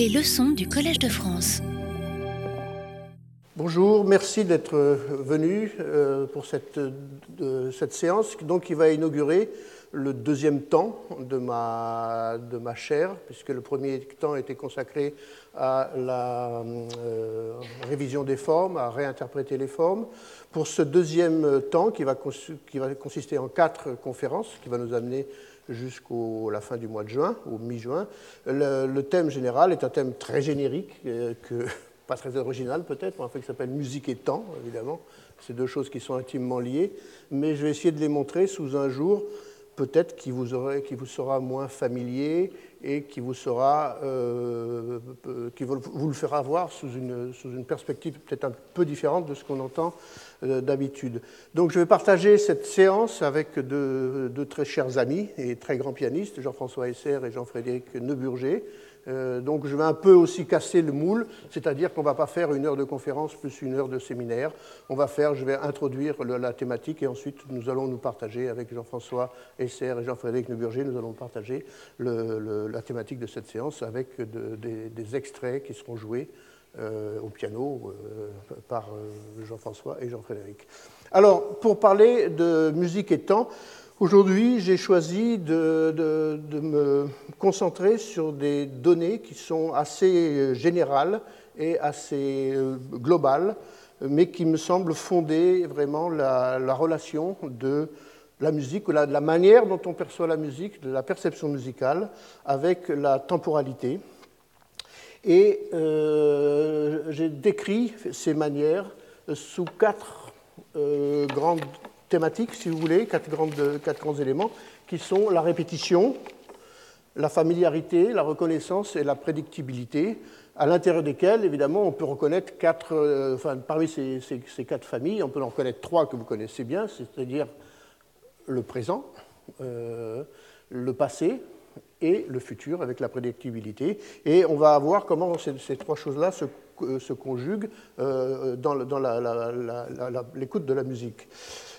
Les leçons du Collège de France. Bonjour, merci d'être venu euh, pour cette, séance qui va inaugurer le deuxième temps de ma, chaire, puisque le premier temps était consacré à la euh, révision des formes, à réinterpréter les formes. Pour ce deuxième temps, qui qui va consister en quatre conférences, qui va nous amener jusqu'à la fin du mois de juin, ou mi-juin, le, thème général est un thème très générique, euh, pas très original peut-être, un fait qui s'appelle musique et temps, évidemment. C'est deux choses qui sont intimement liées, mais je vais essayer de les montrer sous un jour peut-être qui vous, sera moins familier et qui vous, sera, euh, qui vous, le fera voir sous une, sous une perspective peut-être un peu différente de ce qu'on entend euh, d'habitude. Donc je vais partager cette séance avec deux, deux, très chers amis et très grands pianistes, Jean-François Esser et Jean-Frédéric Neuburger. Euh, donc je vais un peu aussi casser le moule, c'est-à-dire qu'on ne va pas faire une heure de conférence plus une heure de séminaire. On va faire, je vais introduire la thématique et ensuite nous allons nous partager avec Jean-François Esser et Jean-Frédéric Neuburger, nous allons partager la thématique de cette séance avec des, extraits qui seront joués euh, au piano euh, par Jean-François et Jean-Frédéric. Alors, pour parler de musique et temps, Aujourd'hui, j'ai choisi de, me concentrer sur des données qui sont assez générales et assez euh, globales, mais qui me semblent fonder vraiment la, relation de la musique, ou la, de la manière dont on perçoit la musique, de la perception musicale, avec la temporalité. Et euh, j'ai décrit ces manières sous quatre euh, grandes thématiques, si vous voulez, quatre, grands éléments, qui sont la répétition, la familiarité, la reconnaissance et la prédictibilité, à l'intérieur desquelles, évidemment, on peut reconnaître quatre, euh, parmi ces, quatre familles, on peut en reconnaître trois que vous connaissez bien, c'est-à-dire le présent, euh, le passé et le futur avec la prédictibilité. Et on va voir comment ces, trois choses-là se, conjuguent dans l'écoute de la musique.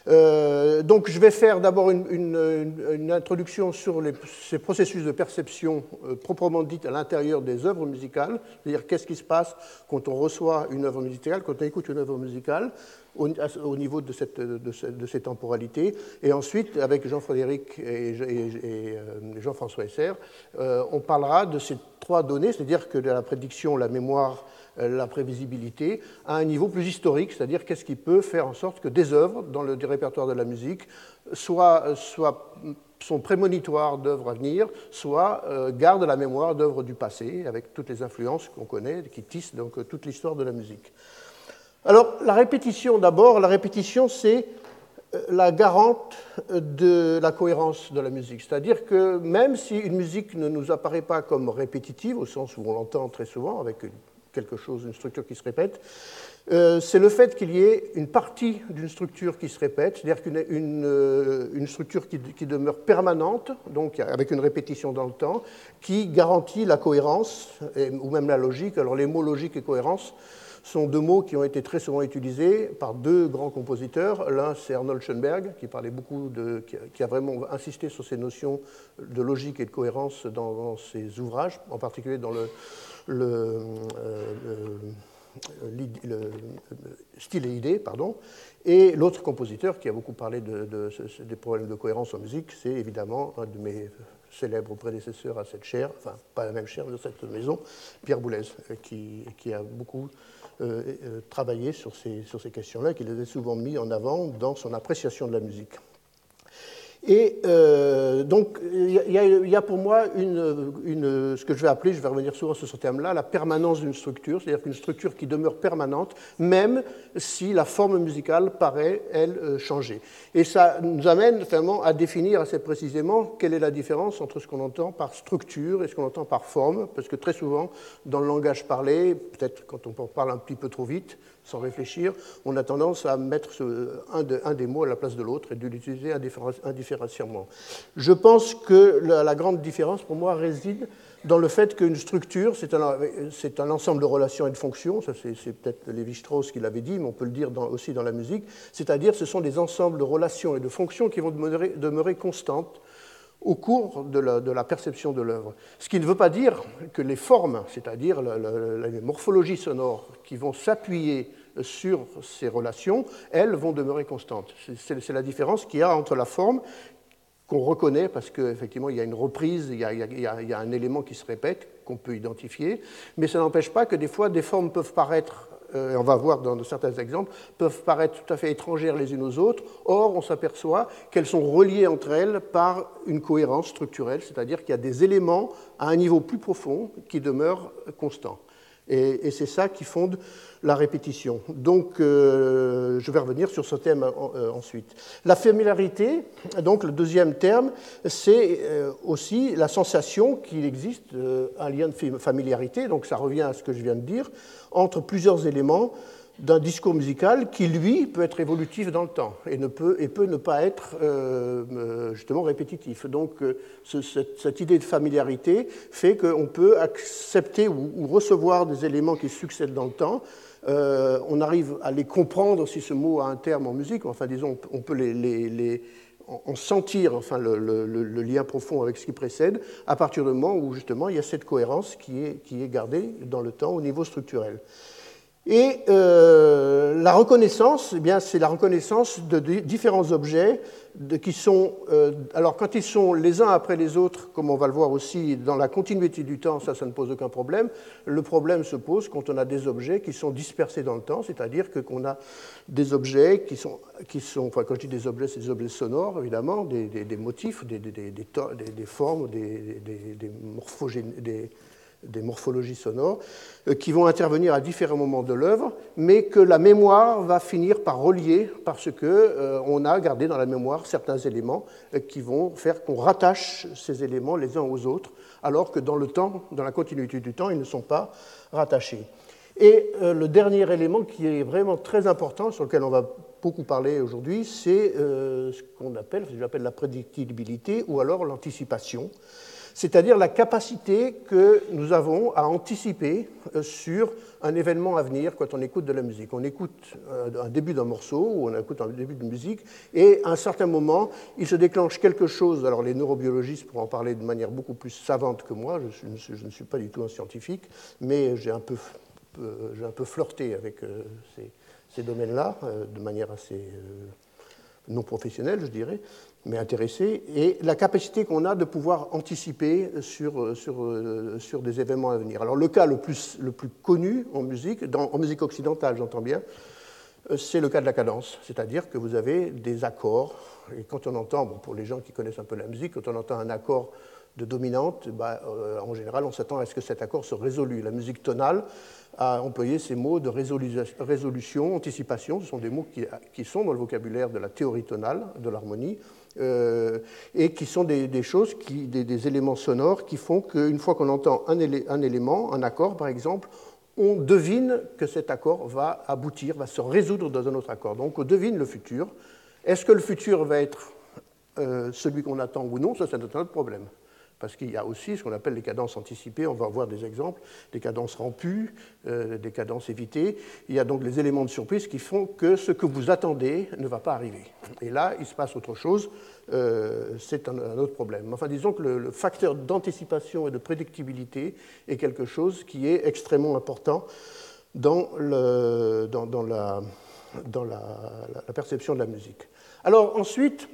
Euh, donc je vais faire d'abord une, introduction sur ces processus de perception euh, proprement dites à l'intérieur des œuvres musicales, c'est-à-dire qu'est-ce qui se passe quand on reçoit une œuvre musicale, quand on écoute une œuvre musicale, au, niveau de, cette, de, ces temporalités. Et ensuite, avec Jean-Frédéric et, euh, Jean-François Esser, on parlera de ces trois données, c'est-à-dire que la prédiction, la mémoire, euh, la prévisibilité à un niveau plus historique, c'est-à-dire qu'est-ce qui peut faire en sorte que des œuvres dans le répertoire de la musique soit, soit sont prémonitoires d'œuvres à venir, soit euh, gardent la mémoire d'œuvres du passé, avec toutes les influences qu'on connaît, qui tissent donc euh, toute l'histoire de la musique. Alors, la répétition d'abord, la répétition, c'est la garante de la cohérence de la musique. C'est-à-dire que même si une musique ne nous apparaît pas comme répétitive, au sens où on l'entend très souvent avec quelque chose, une structure qui se répète, euh, c'est le fait qu'il y ait une partie d'une structure qui se répète, c'est-à-dire qu'une une, euh, structure qui, demeure permanente, donc avec une répétition dans le temps, qui garantit la cohérence ou même la logique. Alors les mots logique et cohérence sont deux mots qui ont été très souvent utilisés par deux grands compositeurs. L'un, c'est Arnold Schoenberg, qui parlait beaucoup de, qui a vraiment insisté sur ces notions de logique et de cohérence dans, ses ouvrages, en particulier dans le euh, le, le, style et idée, pardon. Et l'autre compositeur qui a beaucoup parlé de, des problèmes de cohérence en musique, c'est évidemment un de mes célèbres prédécesseurs à cette chaire, enfin pas la même chaire de cette maison, Pierre Boulez, qui, qui a beaucoup euh, euh, travaillé sur ces, sur ces questions-là, qu'il les a souvent mis en avant dans son appréciation de la musique. Et euh, donc, il y, a pour moi une, ce que je vais appeler, je vais revenir souvent sur ce terme-là, la permanence d'une structure, c'est-à-dire qu'une structure qui demeure permanente, même si la forme musicale paraît, elle, euh, changer. Et ça nous amène vraiment à définir assez précisément quelle est la différence entre ce qu'on entend par structure et ce qu'on entend par forme, parce que très souvent, dans le langage parlé, peut-être quand on parle un petit peu trop vite, sans réfléchir, on a tendance à mettre un, des mots à la place de l'autre et de l'utiliser indifférencièrement. Je pense que la, grande différence pour moi réside dans le fait qu'une structure, c'est un, ensemble de relations et de fonctions, c'est peut-être Lévi-Strauss qui l'avait dit, mais on peut le dire aussi dans la musique, c'est-à-dire ce sont des ensembles de relations et de fonctions qui vont demeurer constantes au cours de la, perception de l'œuvre. Ce qui ne veut pas dire que les formes, c'est-à-dire les morphologies sonores qui vont s'appuyer sur ces relations, elles vont demeurer constantes. C'est la différence qu'il y a entre la forme qu'on reconnaît parce qu'effectivement il y a une reprise, il y a, il y a un élément qui se répète, qu'on peut identifier, mais ça n'empêche pas que des fois des formes peuvent paraître euh, on va voir dans certains exemples, peuvent paraître tout à fait étrangères les unes aux autres. Or, on s'aperçoit qu'elles sont reliées entre elles par une cohérence structurelle, c'est-à-dire qu'il y a des éléments à un niveau plus profond qui demeurent constants. Et, c'est ça qui fonde la répétition. Donc, euh, je vais revenir sur ce thème euh, ensuite. La familiarité, donc le deuxième terme, c'est euh, aussi la sensation qu'il existe un lien de familiarité, donc ça revient à ce que je viens de dire, entre plusieurs éléments d'un discours musical qui, lui, peut être évolutif dans le temps et, ne peut, et peut ne pas être euh, euh, justement répétitif. Donc euh, cette, idée de familiarité fait qu'on peut accepter ou, recevoir des éléments qui succèdent dans le temps. on arrive à les comprendre, si ce mot a un terme en musique, enfin disons, on peut les, en sentir enfin, le, le, lien profond avec ce qui précède, à partir du moment où justement il y a cette cohérence qui est, qui est gardée dans le temps au niveau structurel. Et euh, la reconnaissance, eh c'est la reconnaissance de différents objets qui sont, euh, alors quand ils sont les uns après les autres, comme on va le voir aussi dans la continuité du temps, ça, ça ne pose aucun problème. Le problème se pose quand on a des objets qui sont dispersés dans le temps, c'est-à-dire que qu'on a des objets qui sont, qui sont, enfin quand je dis des objets, c'est des objets sonores évidemment, des, des, motifs, des, des, formes, des, des des morphologies sonores, euh, qui vont intervenir à différents moments de l'œuvre, mais que la mémoire va finir par relier parce qu'on euh, a gardé dans la mémoire certains éléments euh, qui vont faire qu'on rattache ces éléments les uns aux autres, alors que dans le temps, dans la continuité du temps, ils ne sont pas rattachés. Et le dernier élément qui est vraiment très important, sur lequel on va beaucoup parler aujourd'hui, c'est ce qu'on appelle, ce que j'appelle la prédictibilité ou alors l'anticipation c'est-à-dire la capacité que nous avons à anticiper euh, sur un événement à venir quand on écoute de la musique. On écoute euh, un début d'un morceau ou on écoute un début de musique et à un certain moment, il se déclenche quelque chose. Alors les neurobiologistes pourront en parler de manière beaucoup plus savante que moi, je, ne suis pas du tout un scientifique, mais j'ai un peu, euh, j'ai un peu flirté avec ces, ces domaines-là de manière assez non professionnelle, je dirais mais intéressé, et la capacité qu'on a de pouvoir anticiper sur, sur, euh, sur des événements à venir. Alors le cas le plus, le plus connu en musique, en musique occidentale j'entends bien, euh, c'est le cas de la cadence, c'est-à-dire que vous avez des accords, et quand on entend, bon, pour les gens qui connaissent un peu la musique, quand on entend un accord de dominante, bah, euh, en général on s'attend à ce que cet accord se résolue. La musique tonale, a employé ces mots de résolution, anticipation. Ce sont des mots qui, sont dans le vocabulaire de la théorie tonale, de l'harmonie, euh, et qui sont des, choses, des, éléments sonores qui font qu'une fois qu'on entend un, un, élément, un accord par exemple, on devine que cet accord va aboutir, va se résoudre dans un autre accord. Donc on devine le futur. Est-ce que le futur va être euh, celui qu'on attend ou non? Ça, c'est un autre problème parce qu'il y a aussi ce qu'on appelle les cadences anticipées, on va voir des exemples, des cadences rompues, euh, des cadences évitées. Il y a donc les éléments de surprise qui font que ce que vous attendez ne va pas arriver. Et là, il se passe autre chose, euh, c'est un, autre problème. Enfin, disons que le, facteur d'anticipation et de prédictibilité est quelque chose qui est extrêmement important dans, la, dans la perception de la musique. Alors ensuite,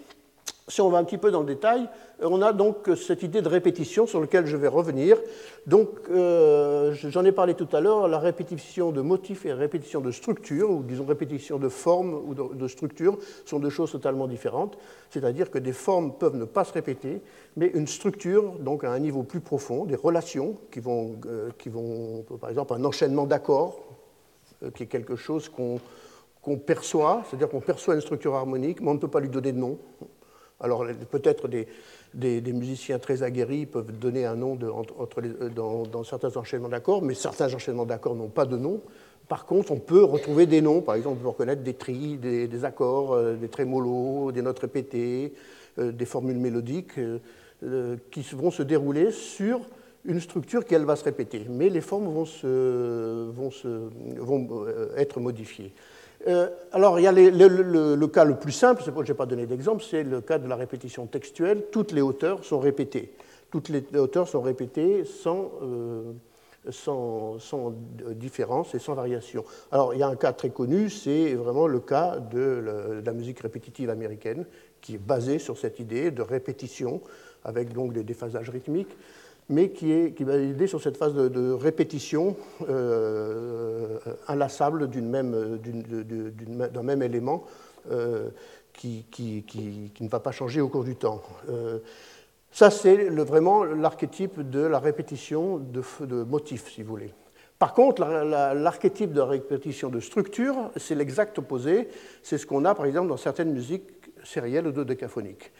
si on va un petit peu dans le détail, euh, on a donc cette idée de répétition sur laquelle je vais revenir. Donc, euh, j'en ai parlé tout à l'heure, la répétition de motifs et la répétition de structure, ou disons répétition de forme ou de, structure, sont deux choses totalement différentes. C'est-à-dire que des formes peuvent ne pas se répéter, mais une structure, donc à un niveau plus profond, des relations qui vont, euh, qui vont par exemple, un enchaînement d'accords, qui est quelque chose qu'on perçoit, c'est-à-dire qu'on perçoit une structure harmonique, mais on ne peut pas lui donner de nom. Alors peut-être des, musiciens très aguerris peuvent donner un nom euh, dans, certains enchaînements d'accords, mais certains enchaînements d'accords n'ont pas de nom. Par contre, on peut retrouver des noms, par exemple, peut reconnaître des tris, des, accords, euh, des trémolos, des notes répétées, euh, des formules mélodiques qui vont se dérouler sur une structure qui, va se répéter. Mais les formes vont, vont être modifiées. Alors, il y a le, cas le plus simple, je n'ai pas donné d'exemple, c'est le cas de la répétition textuelle. Toutes les hauteurs sont répétées. Toutes les hauteurs sont répétées sans, sans, sans, différence et sans variation. Alors, il y a un cas très connu, c'est vraiment le cas de la musique répétitive américaine, qui est basée sur cette idée de répétition, avec donc des déphasages rythmiques mais qui est, qui l'idée sur cette phase de, répétition euh, inlassable d'un même, même, élément euh, qui, qui, qui, ne va pas changer au cours du temps. Euh, ça, c'est vraiment l'archétype de la répétition de, de, motifs, si vous voulez. Par contre, l'archétype de la répétition de structure, c'est l'exact opposé. C'est ce qu'on a, par exemple, dans certaines musiques sérielles ou dodécaphoniques.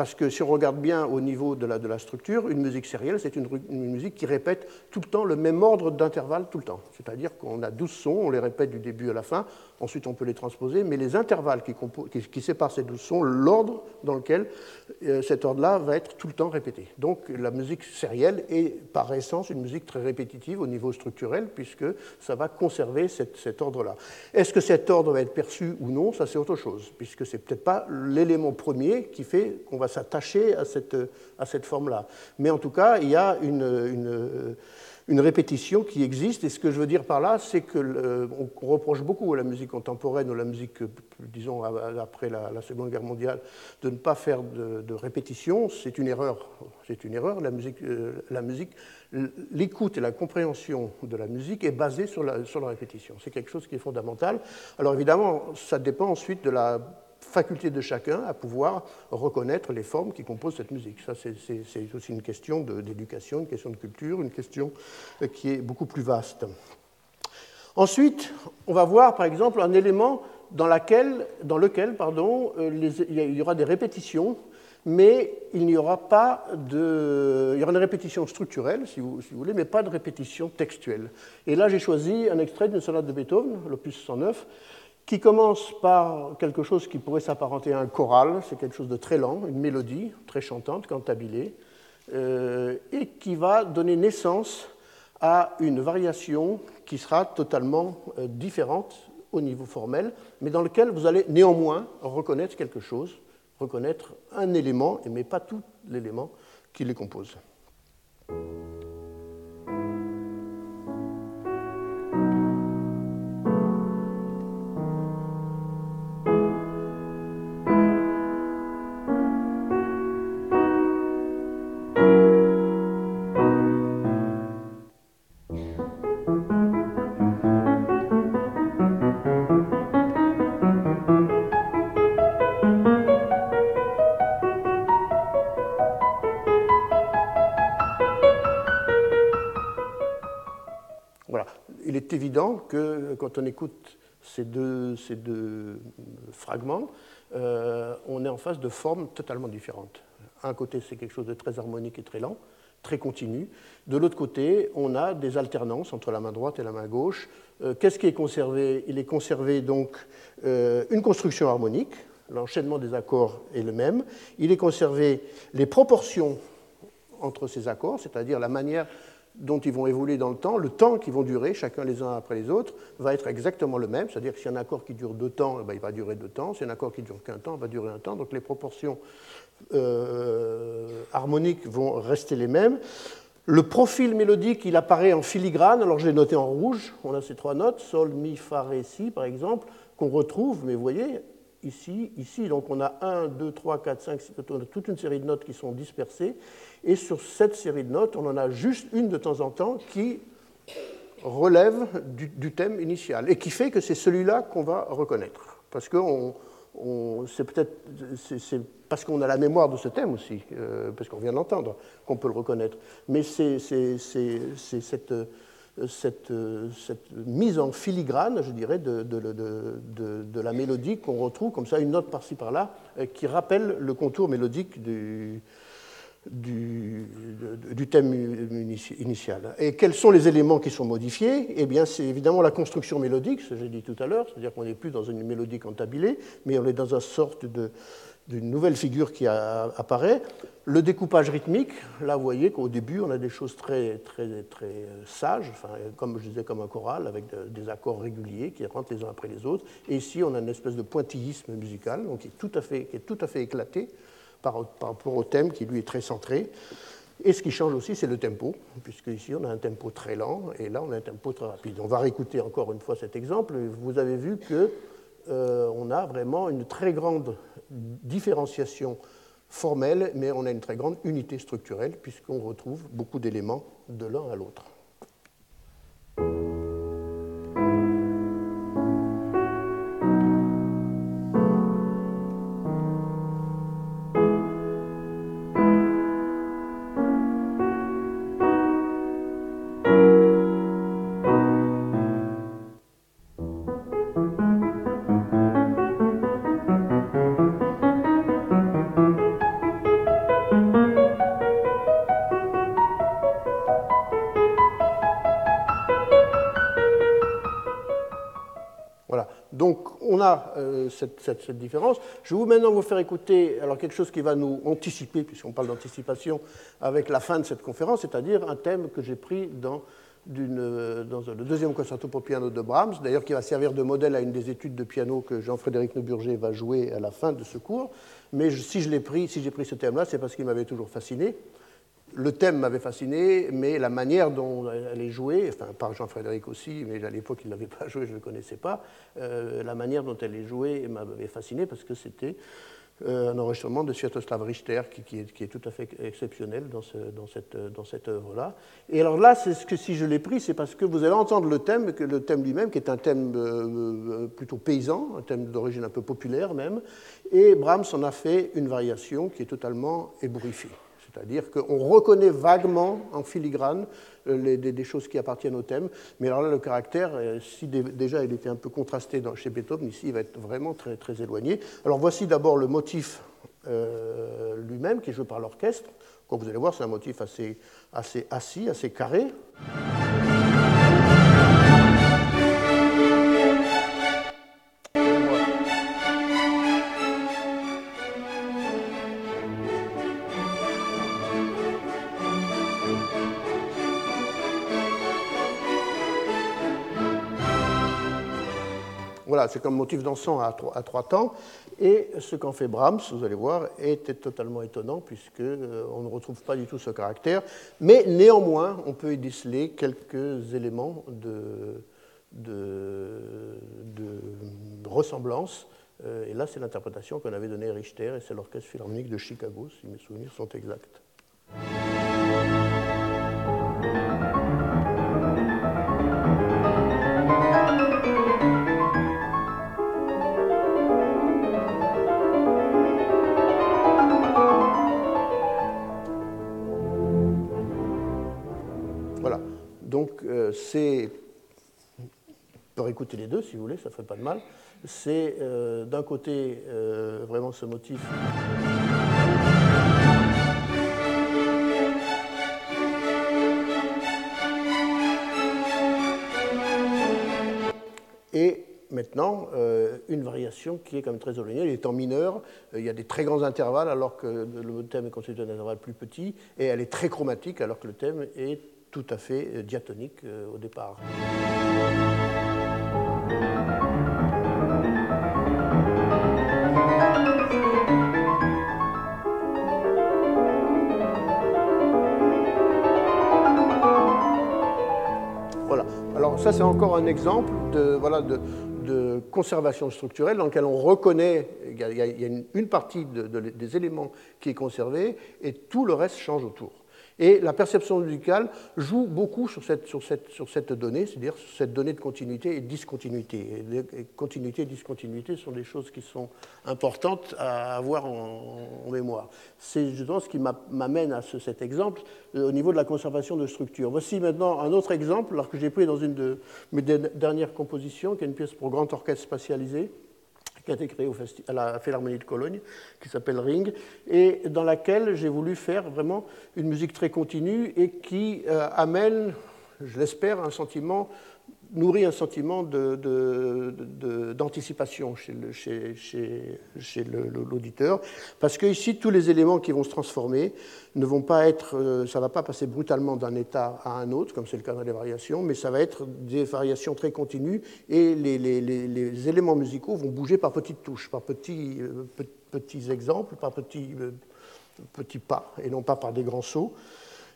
Parce que si on regarde bien au niveau de la, structure, une musique sérielle, c'est une, musique qui répète tout le temps le même ordre d'intervalle tout le temps. C'est-à-dire qu'on a 12 sons, on les répète du début à la fin, ensuite on peut les transposer, mais les intervalles qui, qui, séparent ces 12 sons, l'ordre dans lequel euh, cet ordre-là va être tout le temps répété. Donc la musique sérielle est par essence une musique très répétitive au niveau structurel, puisque ça va conserver cet ordre-là. Est-ce que cet ordre va être perçu ou non? Ça c'est autre chose, puisque c'est peut-être pas l'élément premier qui fait qu'on va s'attacher à cette, à cette forme-là. Mais en tout cas, il y a une, une, répétition qui existe. Et ce que je veux dire par là, c'est qu'on reproche beaucoup à la musique contemporaine ou à la musique, disons, après la, Seconde Guerre mondiale, de ne pas faire de, répétition. C'est une erreur. C'est une erreur. La musique, euh, la musique l'écoute et la compréhension de la musique est basée sur sur la répétition. C'est quelque chose qui est fondamental. Alors évidemment, ça dépend ensuite de la faculté de chacun à pouvoir reconnaître les formes qui composent cette musique. Ça, c'est aussi une question d'éducation, une question de culture, une question euh, qui est beaucoup plus vaste. Ensuite, on va voir par exemple un élément dans, lequel pardon, euh, il y aura des répétitions, mais il n'y aura pas de. Il y aura une répétition structurelle, si vous, si vous voulez, mais pas de répétition textuelle. Et là, j'ai choisi un extrait d'une sonate de Beethoven, l'opus 109, qui commence par quelque chose qui pourrait s'apparenter à un choral, c'est quelque chose de très lent, une mélodie très chantante, cantabilée, euh, et qui va donner naissance à une variation qui sera totalement euh, différente au niveau formel, mais dans lequel vous allez néanmoins reconnaître quelque chose, reconnaître un élément, mais pas tout l'élément qui les compose. Quand on écoute ces deux, ces deux fragments, euh, on est en face de formes totalement différentes. Un côté, c'est quelque chose de très harmonique et très lent, très continu. De l'autre côté, on a des alternances entre la main droite et la main gauche. Euh, qu'est-ce qui est conservé? Il est conservé donc euh, une construction harmonique, l'enchaînement des accords est le même. Il est conservé les proportions entre ces accords, c'est-à-dire la manière dont ils vont évoluer dans le temps, le temps qu'ils vont durer, chacun les uns après les autres, va être exactement le même. C'est-à-dire que si un accord qui dure deux temps, eh ben, il va durer deux temps. Si un accord qui dure qu'un temps, il va durer un temps. Donc les proportions euh, harmoniques vont rester les mêmes. Le profil mélodique, il apparaît en filigrane. Alors je l'ai noté en rouge. On a ces trois notes, sol, mi, fa, ré, si, par exemple, qu'on retrouve, mais vous voyez, ici, ici. Donc on a 1, 2, 3, 4, 5, 6, on a toute une série de notes qui sont dispersées. Et sur cette série de notes, on en a juste une de temps en temps qui relève du, thème initial et qui fait que c'est celui-là qu'on va reconnaître. Parce que c'est peut-être c'est parce qu'on a la mémoire de ce thème aussi, euh, parce qu'on vient d'entendre, qu'on peut le reconnaître. Mais c'est cette, cette, mise en filigrane, je dirais, de, la mélodie qu'on retrouve comme ça, une note par-ci par-là, euh, qui rappelle le contour mélodique du, thème initial. Et quels sont les éléments qui sont modifiés? Eh bien, c'est évidemment la construction mélodique, ce que j'ai dit tout à l'heure, c'est-à-dire qu'on n'est plus dans une mélodie cantabilée, mais on est dans une sorte de, d'une nouvelle figure qui apparaît. Le découpage rythmique, là vous voyez qu'au début on a des choses très, très, très euh, sages, enfin, comme je disais, comme un choral, avec des accords réguliers qui rentrent les uns après les autres. Et ici on a une espèce de pointillisme musical donc qui, est tout à fait, qui est tout à fait éclaté par, par rapport au thème qui lui est très centré. Et ce qui change aussi, c'est le tempo, puisque ici on a un tempo très lent et là on a un tempo très rapide. On va réécouter encore une fois cet exemple. Vous avez vu que euh, on a vraiment une très grande différenciation formelle, mais on a une très grande unité structurelle, puisqu'on retrouve beaucoup d'éléments de l'un à l'autre. Cette, différence. Je vais maintenant vous faire écouter alors quelque chose qui va nous anticiper, puisqu'on parle d'anticipation, avec la fin de cette conférence, c'est-à-dire un thème que j'ai pris dans, dans, le deuxième concerto pour piano de Brahms, d'ailleurs qui va servir de modèle à une des études de piano que Jean-Frédéric Neuburger va jouer à la fin de ce cours. Mais si je l'ai pris, si j'ai pris ce thème-là, c'est parce qu'il m'avait toujours fasciné le thème m'avait fasciné, mais la manière dont elle est jouée, enfin par Jean-Frédéric aussi, mais à l'époque il ne l'avait pas joué, je ne le connaissais pas, euh, la manière dont elle est jouée m'avait fasciné parce que c'était euh, un enregistrement de Sviatoslav Richter qui, est, tout à fait exceptionnel dans, cette, œuvre-là. Et alors là, c'est ce que si je l'ai pris, c'est parce que vous allez entendre le thème, que le thème lui-même, qui est un thème euh, plutôt paysan, un thème d'origine un peu populaire même, et Brahms en a fait une variation qui est totalement ébouriffée. C'est-à-dire qu'on reconnaît vaguement en filigrane euh, des, choses qui appartiennent au thème, mais alors là, le caractère, euh, si déjà il était un peu contrasté chez Beethoven, ici il va être vraiment très, très éloigné. Alors voici d'abord le motif euh, lui-même qui est joué par l'orchestre. Comme vous allez voir, c'est un motif assez, assez assis, assez carré. C'est comme motif dansant à trois, temps. Et ce qu'en fait Brahms, vous allez voir, est totalement étonnant puisqu'on euh, on ne retrouve pas du tout ce caractère. Mais néanmoins, on peut y déceler quelques éléments de, de, ressemblance. Euh, et là, c'est l'interprétation qu'on avait donnée à Richter et c'est l'Orchestre Philharmonique de Chicago, si mes souvenirs sont exacts. C'est, on peut écouter les deux si vous voulez, ça ne ferait pas de mal, c'est euh, d'un côté euh, vraiment ce motif. Et maintenant, euh, une variation qui est quand même très éloignée. Il est en mineur, il y a des très grands intervalles alors que le thème est constitué d'un intervalle plus petit, et elle est très chromatique alors que le thème est tout à fait euh, diatonique euh, au départ. Voilà. Alors ça c'est encore un exemple de, voilà, de, conservation structurelle dans lequel on reconnaît, il y a, une, partie des éléments qui est conservée et tout le reste change autour. Et la perception musicale joue beaucoup sur cette, sur cette, sur cette donnée, c'est-à-dire sur cette donnée de continuité et de discontinuité. Et continuité et discontinuité sont des choses qui sont importantes à avoir en, mémoire. C'est justement ce qui m'amène à cet exemple euh, au niveau de la conservation de structure. Voici maintenant un autre exemple, que j'ai pris dans une de mes dernières compositions, qui est une pièce pour grand orchestre spatialisé qui a été créée à la Philharmonie de Cologne, qui s'appelle Ring, et dans laquelle j'ai voulu faire vraiment une musique très continue et qui euh, amène je l'espère, un sentiment nourrit un sentiment d'anticipation de, chez, chez, l'auditeur, parce que ici, tous les éléments qui vont se transformer ne vont pas être, euh, ça ne va pas passer brutalement d'un état à un autre, comme c'est le cas dans les variations, mais ça va être des variations très continues, et les, les, éléments musicaux vont bouger par petites touches, par petits, euh, petits exemples, par petits, euh, petits pas, et non pas par des grands sauts.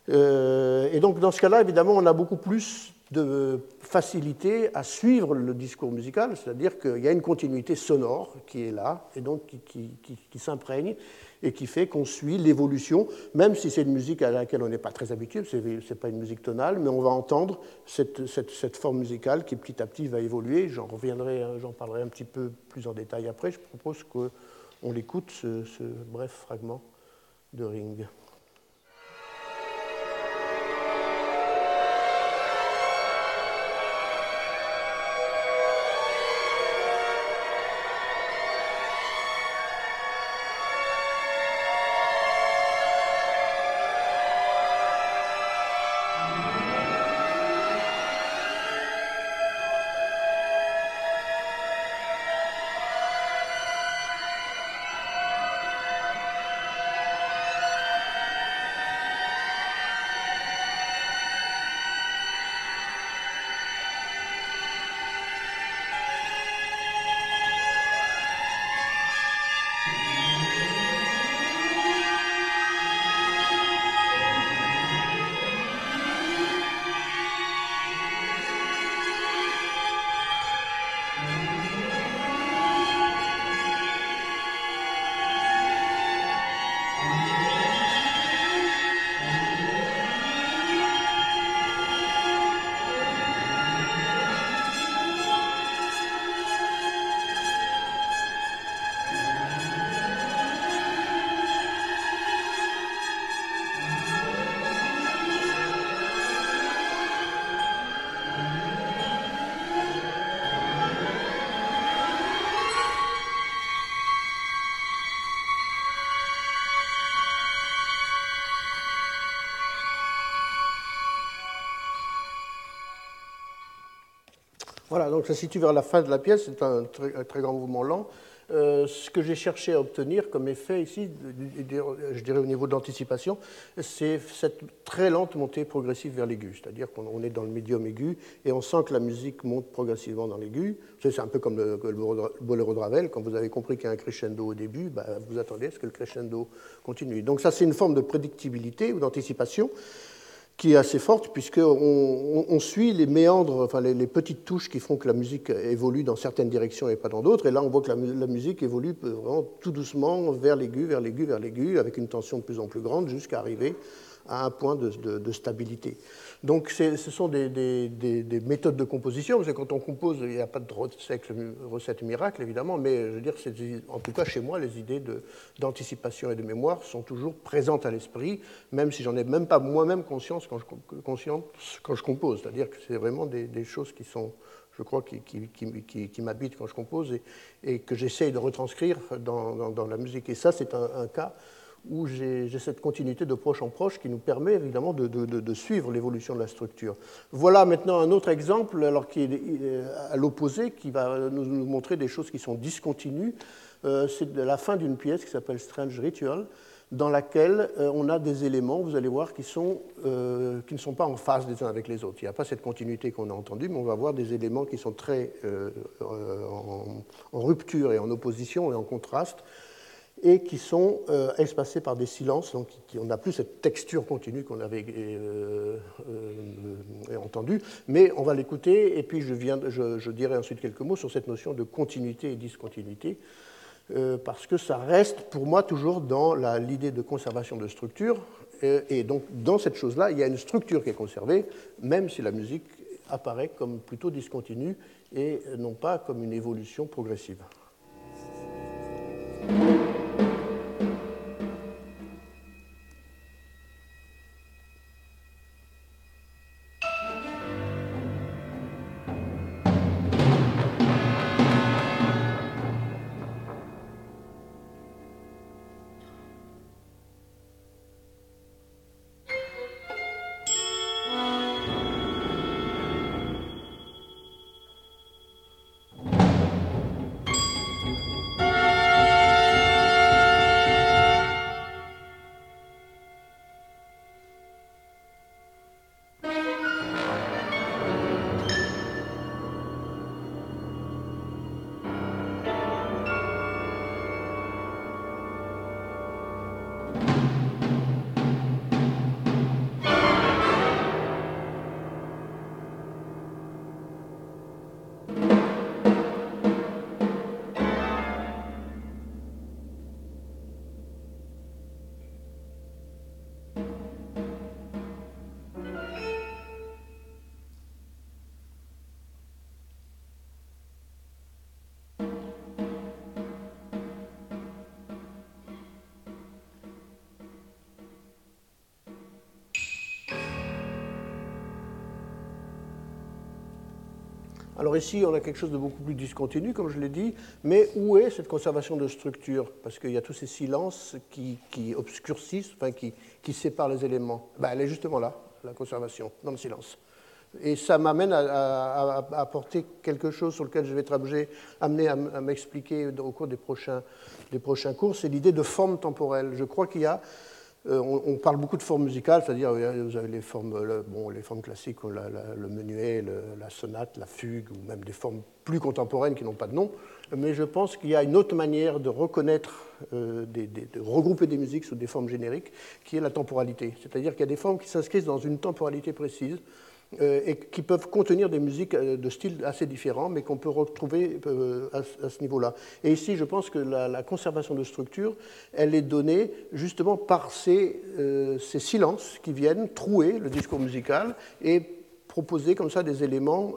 et donc, dans ce cas-là, évidemment, on a beaucoup plus de facilité à suivre le discours musical, c'est-à-dire qu'il y a une continuité sonore qui est là et donc qui, s'imprègne et qui fait qu'on suit l'évolution, même si c'est une musique à laquelle on n'est pas très habitué, ce n'est pas une musique tonale, mais on va entendre cette, forme musicale qui petit à petit va évoluer. J'en reviendrai, j'en parlerai un petit peu plus en détail après. Je propose qu'on l'écoute, ce bref fragment de Ring. Voilà, donc ça se situe vers la fin de la pièce, c'est un très, grand mouvement lent. Euh, ce que j'ai cherché à obtenir comme effet ici, je dirais au niveau de l'anticipation, c'est cette très lente montée progressive vers l'aigu. C'est-à-dire qu'on est dans le médium aigu et on sent que la musique monte progressivement dans l'aigu. C'est un peu comme le, boléro de Ravel. Quand vous avez compris qu'il y a un crescendo au début, bah, vous attendez à ce que le crescendo continue. Donc ça, c'est une forme de prédictibilité ou d'anticipation qui est assez forte, puisqu'on on, suit les méandres, enfin les, petites touches qui font que la musique évolue dans certaines directions et pas dans d'autres. Et là, on voit que la, la musique évolue vraiment tout doucement vers l'aigu, vers l'aigu, vers l'aigu, avec une tension de plus en plus grande, jusqu'à arriver à un point de, stabilité. Donc ce sont des, méthodes de composition, parce que quand on compose, il n'y a pas de recette, miracle, évidemment, mais je veux dire, en tout cas chez moi, les idées d'anticipation et de mémoire sont toujours présentes à l'esprit, même si j'en ai même pas moi-même conscience quand je, compose. C'est-à-dire que c'est vraiment des, choses qui sont, je crois, qui, qui, m'habitent quand je compose et, que j'essaye de retranscrire dans, la musique. Et ça, c'est un cas où j'ai cette continuité de proche en proche qui nous permet évidemment de, suivre l'évolution de la structure. Voilà maintenant un autre exemple, alors qui est euh, à l'opposé, qui va nous, montrer des choses qui sont discontinues. Euh, c'est la fin d'une pièce qui s'appelle Strange Ritual, dans laquelle euh, on a des éléments, vous allez voir, qui ne sont pas en phase les uns avec les autres. Il n'y a pas cette continuité qu'on a entendue, mais on va voir des éléments qui sont très en, rupture et en opposition et en contraste et qui sont euh, espacés par des silences, donc on n'a plus cette texture continue qu'on avait euh, euh, entendue, mais on va l'écouter, et puis je, viens, je, dirai ensuite quelques mots sur cette notion de continuité et discontinuité, parce que ça reste pour moi toujours dans l'idée de conservation de structure, et donc dans cette chose-là, il y a une structure qui est conservée, même si la musique apparaît comme plutôt discontinue et non pas comme une évolution progressive. Alors ici, on a quelque chose de beaucoup plus discontinu, comme je l'ai dit, mais où est cette conservation de structure? Parce qu'il y a tous ces silences qui, obscurcissent, enfin qui, séparent les éléments. Ben, elle est justement là, la conservation, dans le silence. Et ça m'amène à, apporter quelque chose sur lequel je vais être amené à, m'expliquer au cours des prochains, des prochains cours, c'est l'idée de forme temporelle. Je crois qu'il y a euh, on, parle beaucoup de formes musicales, c'est-à-dire euh, vous avez les formes, formes classiques, le menuet, la sonate, la fugue, ou même des formes plus contemporaines qui n'ont pas de nom. Mais je pense qu'il y a une autre manière de reconnaître, euh, de regrouper des musiques sous des formes génériques, qui est la temporalité. C'est-à-dire qu'il y a des formes qui s'inscrivent dans une temporalité précise. Euh, et qui peuvent contenir des musiques euh, de styles assez différents, mais qu'on peut retrouver euh, à, ce niveau-là. Et ici, je pense que la, conservation de structure, elle est donnée justement par ces, ces, silences qui viennent trouer le discours musical et proposer comme ça des éléments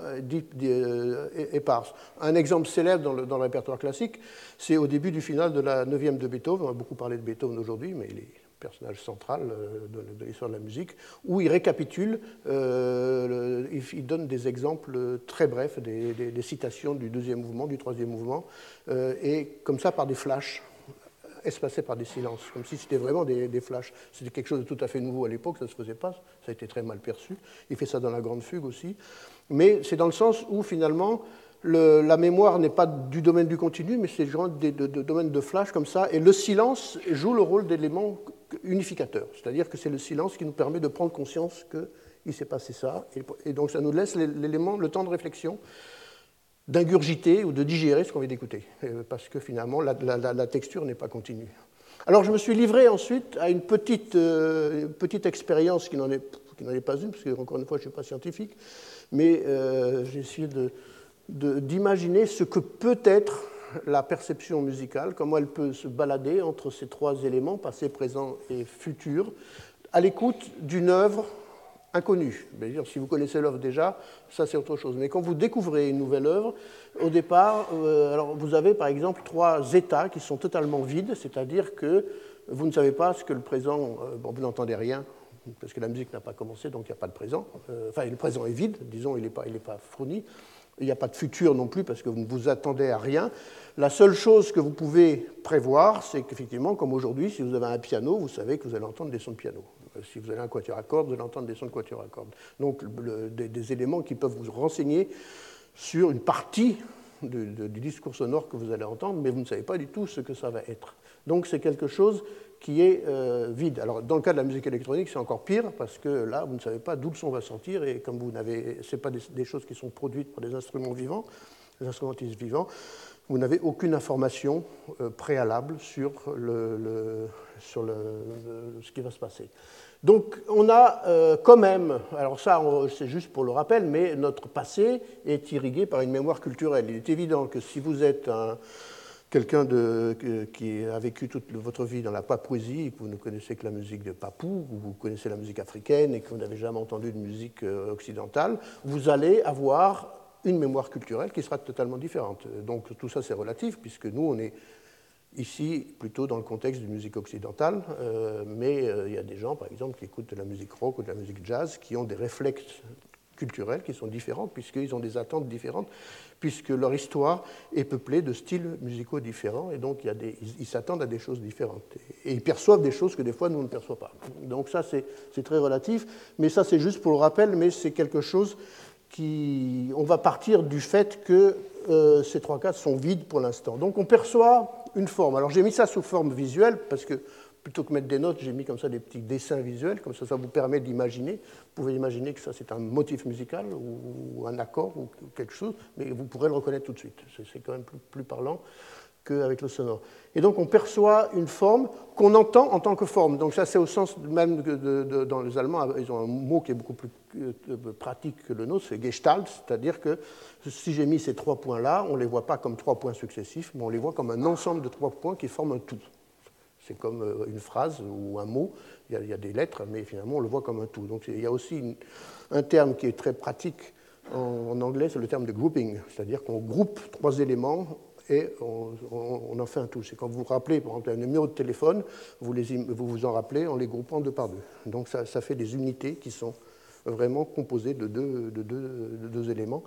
épars. Un exemple célèbre dans le, répertoire classique, c'est au début du final de la 9e de Beethoven. On a beaucoup parlé de Beethoven aujourd'hui, mais il est personnage central euh, de, l'histoire de la musique, où il récapitule, euh, il, donne des exemples très brefs, des, citations du deuxième mouvement, du troisième mouvement, euh, et comme ça par des flashs espacés par des silences, comme si c'était vraiment des, flashs. C'était quelque chose de tout à fait nouveau à l'époque, ça ne se faisait pas, ça a été très mal perçu. Il fait ça dans la Grande Fugue aussi. Mais c'est dans le sens où finalement la mémoire n'est pas du domaine du continu, mais c'est genre de, de, domaine de flash comme ça, et le silence joue le rôle d'élément unificateur. C'est-à-dire que c'est le silence qui nous permet de prendre conscience qu'il s'est passé ça. Et, donc ça nous laisse l'élément, le temps de réflexion, d'ingurgiter ou de digérer ce qu'on vient d'écouter. Euh, parce que finalement, la, texture n'est pas continue. Alors je me suis livré ensuite à une petite, euh, petite expérience qui n'en est, pas une, parce que encore une fois, je ne suis pas scientifique, mais euh, j'ai essayé d'imaginer ce que peut être la perception musicale, comment elle peut se balader entre ces trois éléments, passé, présent et futur, à l'écoute d'une œuvre inconnue. Si vous connaissez l'œuvre déjà, ça c'est autre chose. Mais quand vous découvrez une nouvelle œuvre, au départ, euh, alors vous avez par exemple trois états qui sont totalement vides, c'est-à-dire que vous ne savez pas ce que le présent, euh, bon, vous n'entendez rien, parce que la musique n'a pas commencé, donc il n'y a pas de présent. Euh, enfin, le présent est vide, disons, il n'est pas, il pas fourni. Il n'y a pas de futur non plus parce que vous ne vous attendez à rien. La seule chose que vous pouvez prévoir, c'est qu'effectivement, comme aujourd'hui, si vous avez un piano, vous savez que vous allez entendre des sons de piano. Euh, si vous avez un quatuor à cordes, vous allez entendre des sons de quatuor à cordes. Donc des, éléments qui peuvent vous renseigner sur une partie du, du discours sonore que vous allez entendre, mais vous ne savez pas du tout ce que ça va être. Donc c'est quelque chose qui est euh, vide. Alors, dans le cas de la musique électronique, c'est encore pire parce que là, vous ne savez pas d'où le son va sortir et comme vous n'avez, c'est pas des, choses qui sont produites par des instruments vivants, des instrumentistes vivants, vous n'avez aucune information euh, préalable sur, le, sur le, ce qui va se passer. Donc, on a euh, quand même, alors ça, c'est juste pour le rappel, mais notre passé est irrigué par une mémoire culturelle. Il est évident que si vous êtes un quelqu'un qui a vécu toute votre vie dans la Papouasie que vous ne connaissez que la musique de Papou, ou vous connaissez la musique africaine et que vous n'avez jamais entendu de musique euh, occidentale, vous allez avoir une mémoire culturelle qui sera totalement différente. Donc tout ça c'est relatif puisque nous on est ici plutôt dans le contexte de musique occidentale, euh, mais euh, il y a des gens par exemple qui écoutent de la musique rock ou de la musique jazz qui ont des réflexes culturels qui sont différents puisqu'ils ont des attentes différentes puisque leur histoire est peuplée de styles musicaux différents, et donc il y a des, ils s'attendent à des choses différentes. Et ils perçoivent des choses que des fois nous ne perçoivons pas. Donc ça, c'est très relatif, mais ça, c'est juste pour le rappel, mais c'est quelque chose qui... On va partir du fait que euh, ces trois cas sont vides pour l'instant. Donc on perçoit une forme. Alors j'ai mis ça sous forme visuelle, parce que plutôt que mettre des notes, j'ai mis comme ça des petits dessins visuels, comme ça ça vous permet d'imaginer. Vous pouvez imaginer que ça c'est un motif musical ou un accord ou quelque chose, mais vous pourrez le reconnaître tout de suite. C'est quand même plus, parlant qu'avec le sonore. Et donc on perçoit une forme qu'on entend en tant que forme. Donc ça c'est au sens même que dans les Allemands, ils ont un mot qui est beaucoup plus euh, pratique que le nôtre, c'est Gestalt, c'est-à-dire que si j'ai mis ces trois points-là, on ne les voit pas comme trois points successifs, mais on les voit comme un ensemble de trois points qui forment un tout. C'est comme euh, une phrase ou un mot, il y, a, des lettres, mais finalement on le voit comme un tout. Donc il y a aussi un terme qui est très pratique en, anglais, c'est le terme de grouping, c'est-à-dire qu'on groupe trois éléments et on, en fait un tout. C'est quand vous vous rappelez, par exemple, un numéro de téléphone, vous, vous en rappelez en les groupant deux par deux. Donc ça, fait des unités qui sont vraiment composées de deux, de deux, de deux éléments.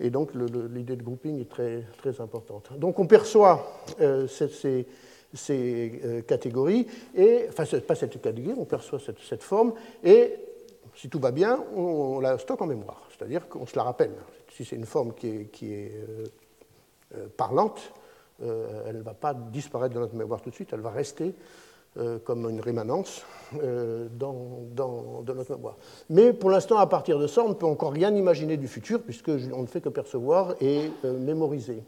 Et donc l'idée de grouping est très, très importante. Donc on perçoit euh, ces, ces euh, catégories, et, enfin pas cette catégorie, on perçoit cette, forme, et si tout va bien, on, la stocke en mémoire, c'est-à-dire qu'on se la rappelle. Si c'est une forme qui est, est euh, parlante, elle ne va pas disparaître de notre mémoire tout de suite, elle va rester euh, comme une rémanence euh, dans, dans, notre mémoire. Mais pour l'instant, à partir de ça, on ne peut encore rien imaginer du futur, puisqu'on ne fait que percevoir et euh, mémoriser.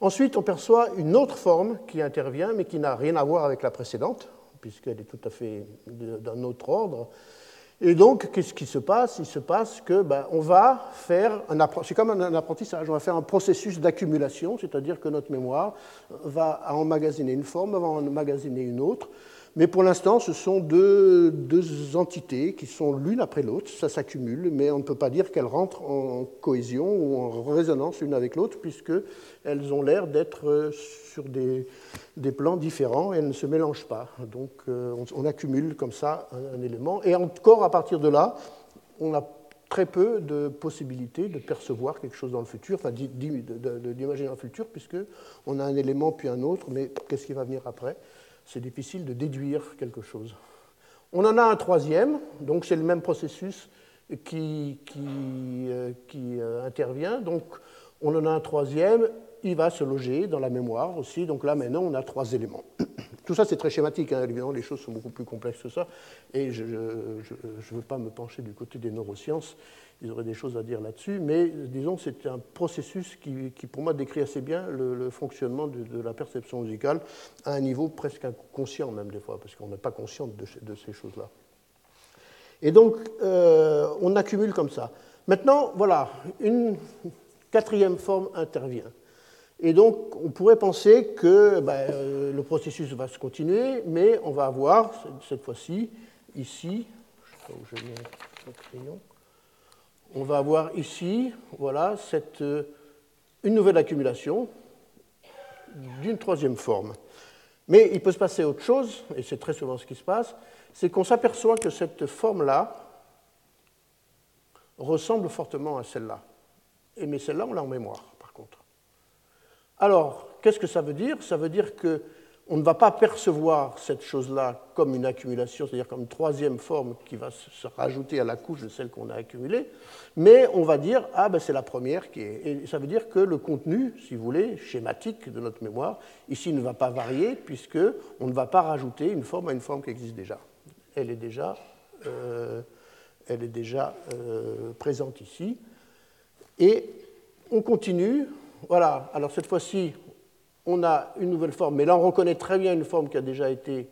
Ensuite, on perçoit une autre forme qui intervient, mais qui n'a rien à voir avec la précédente, puisqu'elle est tout à fait d'un autre ordre. Et donc, qu'est-ce qui se passe? Il se passe que ben, on va faire c'est comme un apprentissage, on va faire un processus d'accumulation, c'est-à-dire que notre mémoire va emmagasiner une forme, va emmagasiner une autre, mais pour l'instant, ce sont deux, entités qui sont l'une après l'autre, ça s'accumule, mais on ne peut pas dire qu'elles rentrent en cohésion ou en résonance l'une avec l'autre, puisqu'elles ont l'air d'être sur des, plans différents. Et elles ne se mélangent pas. Donc euh, on, accumule comme ça un, élément, et encore à partir de là, on a très peu de possibilités de percevoir quelque chose dans le futur, enfin d'imaginer un futur, puisqu'on a un élément puis un autre, mais qu'est-ce qui va venir après? C'est difficile de déduire quelque chose. On en a un troisième, donc c'est le même processus qui, euh, euh, intervient. Donc on en a un troisième, il va se loger dans la mémoire aussi. Donc là maintenant on a trois éléments. Tout ça c'est très schématique, hein. évidemment les choses sont beaucoup plus complexes que ça. Et je ne veux pas me pencher du côté des neurosciences ils auraient des choses à dire là-dessus, mais disons c'est un processus qui, pour moi, décrit assez bien le, fonctionnement de, la perception musicale à un niveau presque inconscient, même des fois, parce qu'on n'est pas conscient de, ces choses-là. Et donc, euh, on accumule comme ça. Maintenant, voilà, une quatrième forme intervient. Et donc, on pourrait penser que ben, euh, le processus va se continuer, mais on va avoir, cette fois-ci, ici, je sais pas où je mets mon crayon, on va avoir ici voilà, euh, une nouvelle accumulation d'une troisième forme. Mais il peut se passer autre chose, et c'est très souvent ce qui se passe, c'est qu'on s'aperçoit que cette forme-là ressemble fortement à celle-là. Mais celle-là, on l'a en mémoire. Alors, qu'est-ce que ça veut dire? Ça veut dire que on ne va pas percevoir cette chose-là comme une accumulation, c'est-à-dire comme une troisième forme qui va se rajouter à la couche de celle qu'on a accumulée, mais on va dire, ah ben c'est la première qui est. Et ça veut dire que le contenu, si vous voulez, schématique de notre mémoire, ici ne va pas varier, puisque on ne va pas rajouter une forme à une forme qui existe déjà. Elle est déjà, euh, elle est déjà euh, présente ici. Et on continue. Voilà, alors cette fois-ci, on a une nouvelle forme, mais là on reconnaît très bien une forme qui a déjà été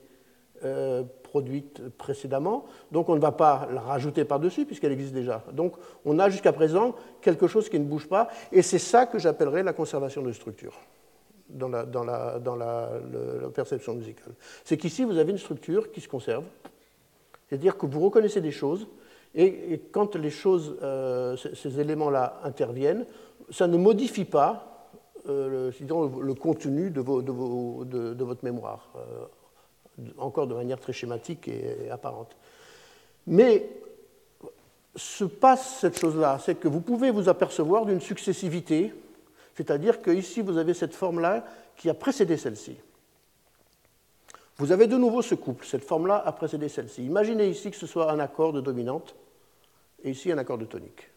euh, produite précédemment, donc on ne va pas la rajouter par-dessus puisqu'elle existe déjà. Donc on a jusqu'à présent quelque chose qui ne bouge pas, et c'est ça que j'appellerais la conservation de structure dans la, perception musicale. C'est qu'ici vous avez une structure qui se conserve, c'est-à-dire que vous reconnaissez des choses, et, quand les choses, euh, ces éléments-là interviennent, ça ne modifie pas euh, le, contenu de, votre mémoire, euh, encore de manière très schématique et, apparente. Mais se passe cette chose-là, c'est que vous pouvez vous apercevoir d'une successivité, c'est-à-dire que ici vous avez cette forme-là qui a précédé celle-ci. Vous avez de nouveau ce couple, cette forme-là a précédé celle-ci. Imaginez ici que ce soit un accord de dominante et ici un accord de tonique.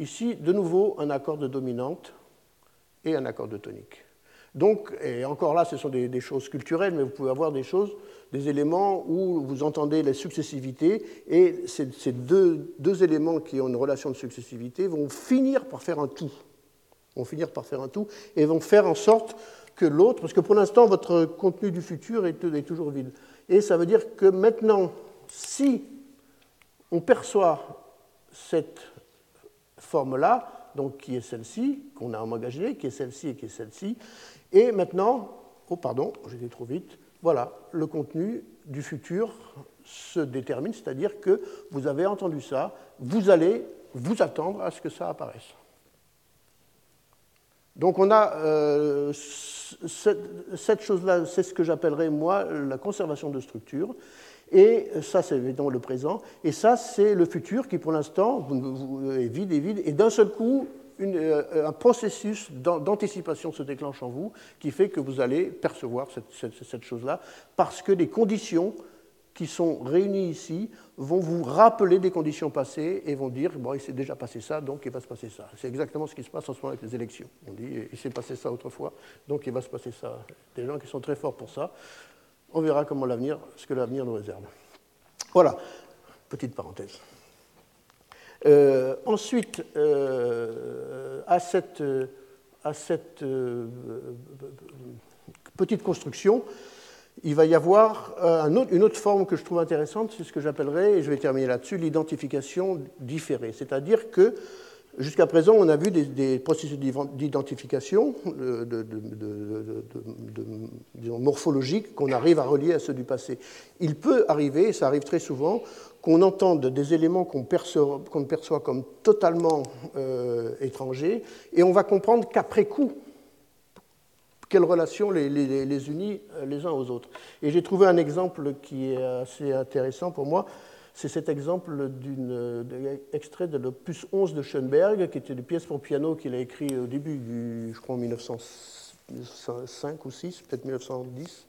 Ici, de nouveau, un accord de dominante et un accord de tonique. Donc, et encore là, ce sont des, choses culturelles, mais vous pouvez avoir des choses, des éléments où vous entendez la successivité, et ces, deux, éléments qui ont une relation de successivité vont finir par faire un tout. Vont finir par faire un tout, et vont faire en sorte que l'autre, parce que pour l'instant, votre contenu du futur est toujours vide. Et ça veut dire que maintenant, si on perçoit cette forme-là, donc qui est celle-ci, qu'on a emmagasiné, qui est celle-ci et qui est celle-ci. Et maintenant, oh pardon, été trop vite, voilà, le contenu du futur se détermine, c'est-à-dire que vous avez entendu ça, vous allez vous attendre à ce que ça apparaisse. Donc on a euh, cette, cette chose-là, c'est ce que j'appellerais moi la conservation de structure. Et ça, c'est évidemment le présent. Et ça, c'est le futur qui, pour l'instant, est vide et vide. Et d'un seul coup, euh, un processus d'anticipation se déclenche en vous qui fait que vous allez percevoir cette, chose-là parce que les conditions qui sont réunies ici vont vous rappeler des conditions passées et vont dire bon, il s'est déjà passé ça, donc il va se passer ça. C'est exactement ce qui se passe en ce moment avec les élections. On dit il s'est passé ça autrefois, donc il va se passer ça. Des gens qui sont très forts pour ça. On verra comment l'avenir, ce que l'avenir nous réserve. Voilà, petite parenthèse. Euh, ensuite, euh, à cette, à cette euh, petite construction, il va y avoir une autre forme que je trouve intéressante, c'est ce que j'appellerais, et je vais terminer là-dessus, l'identification différée. C'est-à-dire que Jusqu'à présent, on a vu des, processus d'identification de, morphologiques qu'on arrive à relier à ceux du passé. Il peut arriver, et ça arrive très souvent, qu'on entende des éléments qu'on perçoit, comme totalement euh, étrangers, et on va comprendre qu'après coup, quelle relation les, les, unit euh, les uns aux autres. Et j'ai trouvé un exemple qui est assez intéressant pour moi. C'est cet exemple d'un extrait de l'opus 11 de Schoenberg, qui était une pièce pour piano qu'il a écrit au début du, je crois, en 1905 ou 6, peut-être 1910,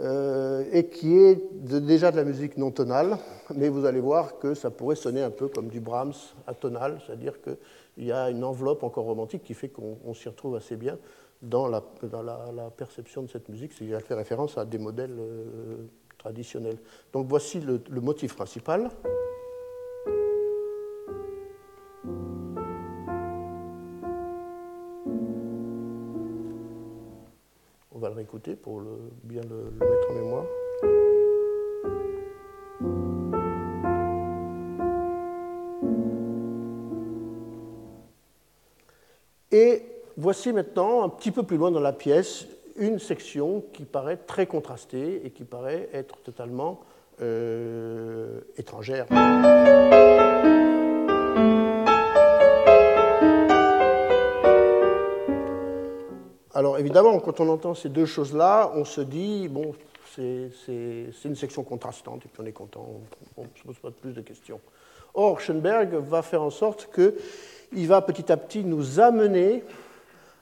euh, et qui est déjà de la musique non tonale, mais vous allez voir que ça pourrait sonner un peu comme du Brahms atonal, c'est-à-dire qu'il y a une enveloppe encore romantique qui fait qu'on s'y retrouve assez bien dans la, perception de cette musique, c'est-à-dire fait référence à des modèles euh, Donc voici le, motif principal. On va le réécouter pour bien le mettre en mémoire. Et voici maintenant, un petit peu plus loin dans la pièce, une section qui paraît très contrastée et qui paraît être totalement euh, étrangère. Alors évidemment, quand on entend ces deux choses-là, on se dit, bon, c'est une section contrastante, et puis on est content, on ne se pose pas plus de questions. Or, Schoenberg va faire en sorte qu'il va petit à petit nous amener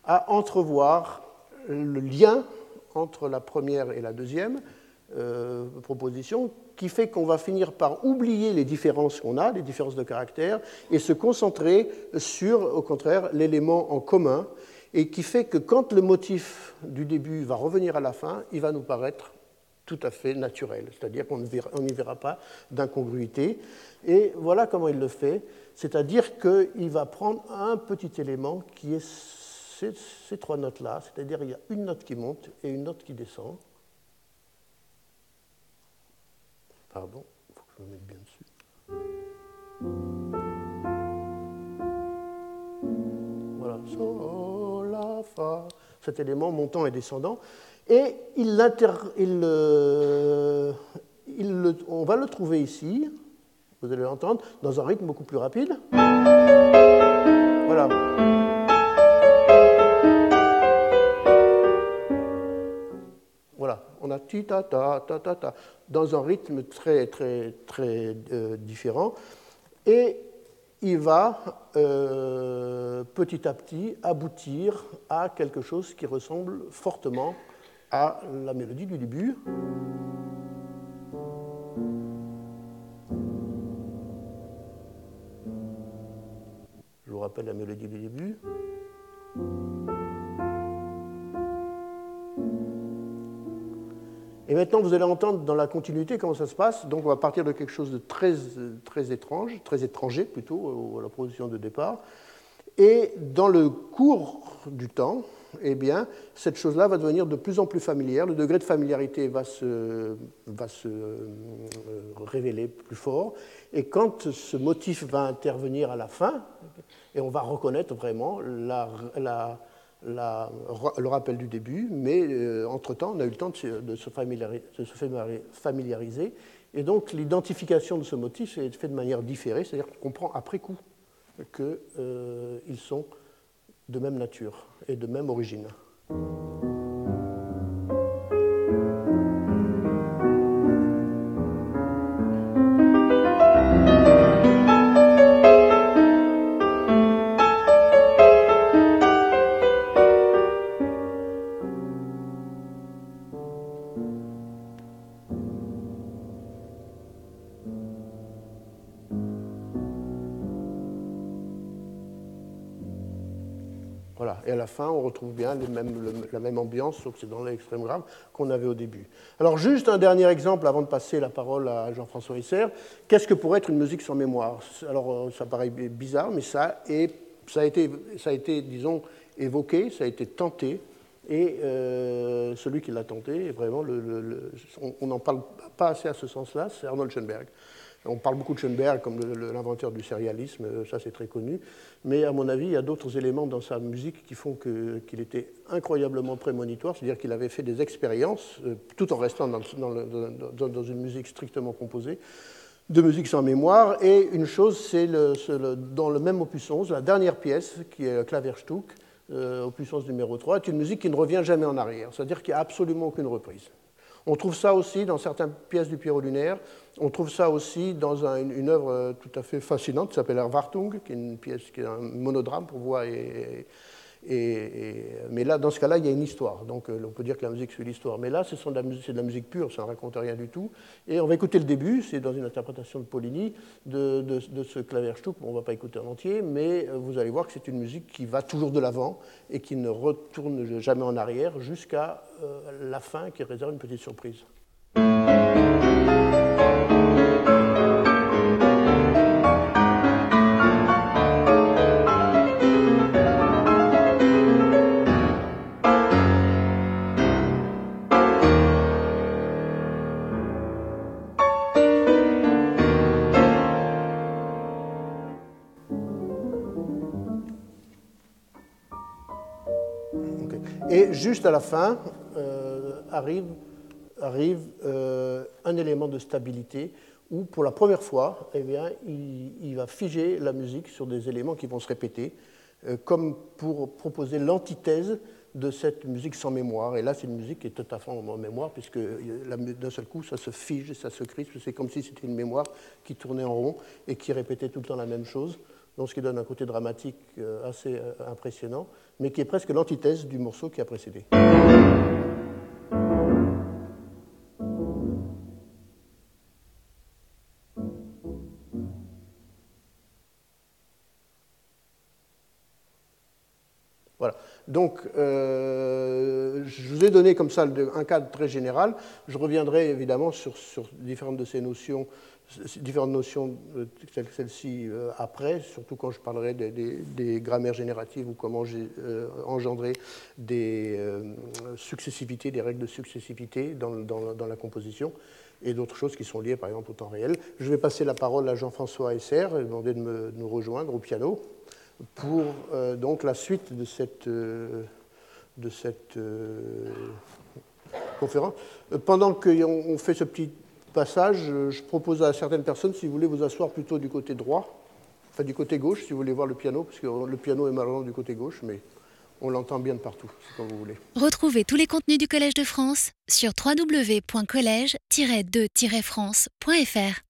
à entrevoir le lien entre la première et la deuxième euh, proposition qui fait qu'on va finir par oublier les différences qu'on a, les différences de caractère, et se concentrer sur, au contraire, l'élément en commun, et qui fait que quand le motif du début va revenir à la fin, il va nous paraître tout à fait naturel, c'est-à-dire qu'on n'y verra pas d'incongruité. Et voilà comment il le fait, c'est-à-dire qu'il va prendre un petit élément qui est ces, trois notes-là, c'est-à-dire il y a une note qui monte et une note qui descend. Pardon, il faut que je me mette bien dessus. Voilà, sol, la, fa, cet élément montant et descendant. Et il, il, il on va le trouver ici, vous allez l'entendre, dans un rythme beaucoup plus rapide. Voilà. Dans un rythme très très très euh, différent et il va euh, petit à petit aboutir à quelque chose qui ressemble fortement à la mélodie du début. Je vous rappelle la mélodie du début. Et maintenant, vous allez entendre dans la continuité comment ça se passe. Donc, on va partir de quelque chose de très, très étrange, très étranger plutôt, à la position de départ. Et dans le cours du temps, eh bien, cette chose-là va devenir de plus en plus familière. Le degré de familiarité va se, va se euh, révéler plus fort. Et quand ce motif va intervenir à la fin, et on va reconnaître vraiment la le rappel du début, mais euh, entre-temps, on a eu le temps de se, familiariser, Et donc, l'identification de ce motif est faite de manière différée, c'est-à-dire qu'on comprend après coup qu'ils euh, sont de même nature et de même origine. Retrouve bien la même ambiance, sauf que c'est dans l'extrême grave, qu'on avait au début. Alors, juste un dernier exemple avant de passer la parole à Jean-François Isser. Qu'est-ce que pourrait être une musique sans mémoire? Alors, euh, ça paraît bizarre, mais ça, a été, ça a été, disons, évoqué, ça a été tenté. Et euh, celui qui l'a tenté, vraiment, on n'en parle pas assez à ce sens-là, c'est Arnold Schoenberg. On parle beaucoup de Schoenberg comme l'inventeur du sérialisme, euh, ça c'est très connu, mais à mon avis, il y a d'autres éléments dans sa musique qui font qu'il était incroyablement prémonitoire, c'est-à-dire qu'il avait fait des expériences, euh, tout en restant dans, une musique strictement composée, de musique sans mémoire. Et une chose, c'est dans le même opus 11, la dernière pièce, qui est Klaverstück, euh, opus 11 numéro 3, est une musique qui ne revient jamais en arrière, c'est-à-dire qu'il n'y a absolument aucune reprise. On trouve ça aussi dans certaines pièces du Pierrot lunaire. On trouve ça aussi dans une, œuvre euh, tout à fait fascinante qui s'appelle Erwartung, qui est une pièce qui est un monodrame pour voix et, mais là, dans ce cas-là, il y a une histoire. Donc, euh, on peut dire que la musique suit l'histoire. Mais là, c'est de, la musique pure, ça ne raconte rien du tout. Et on va écouter le début, c'est dans une interprétation de Poligny de, de, de ce Klaverstück. On ne va pas écouter en entier, mais euh, vous allez voir que c'est une musique qui va toujours de l'avant et qui ne retourne jamais en arrière jusqu'à euh, la fin qui réserve une petite surprise. Juste à la fin euh, arrive, arrive euh, un élément de stabilité où, pour la première fois, eh bien, il, va figer la musique sur des éléments qui vont se répéter, euh, comme pour proposer l'antithèse de cette musique sans mémoire. Et là, c'est une musique qui est tout à fait en mémoire, puisque d'un seul coup, ça se fige, ça se crispe. C'est comme si c'était une mémoire qui tournait en rond et qui répétait tout le temps la même chose donc ce qui donne un côté dramatique assez impressionnant, mais qui est presque l'antithèse du morceau qui a précédé. Voilà. Donc, euh, je vous ai donné comme ça un cadre très général. Je reviendrai évidemment sur, sur différentes de ces notions différentes notions euh, telles que celle-ci euh, après, surtout quand je parlerai des, grammaires génératives ou comment j'ai euh, engendré des successivités, des règles de successivité dans, la composition et d'autres choses qui sont liées par exemple au temps réel. Je vais passer la parole à Jean-François Esser et demander de, nous rejoindre au piano pour donc la suite de cette, de cette conférence. Pendant qu'on fait ce petit passage, je propose à certaines personnes, si vous voulez vous asseoir plutôt du côté droit, enfin du côté gauche, si vous voulez voir le piano, parce que le piano est malheureusement du côté gauche, mais on l'entend bien de partout, comme vous voulez. Retrouvez tous les contenus du Collège de France sur www.colège-2-france.fr.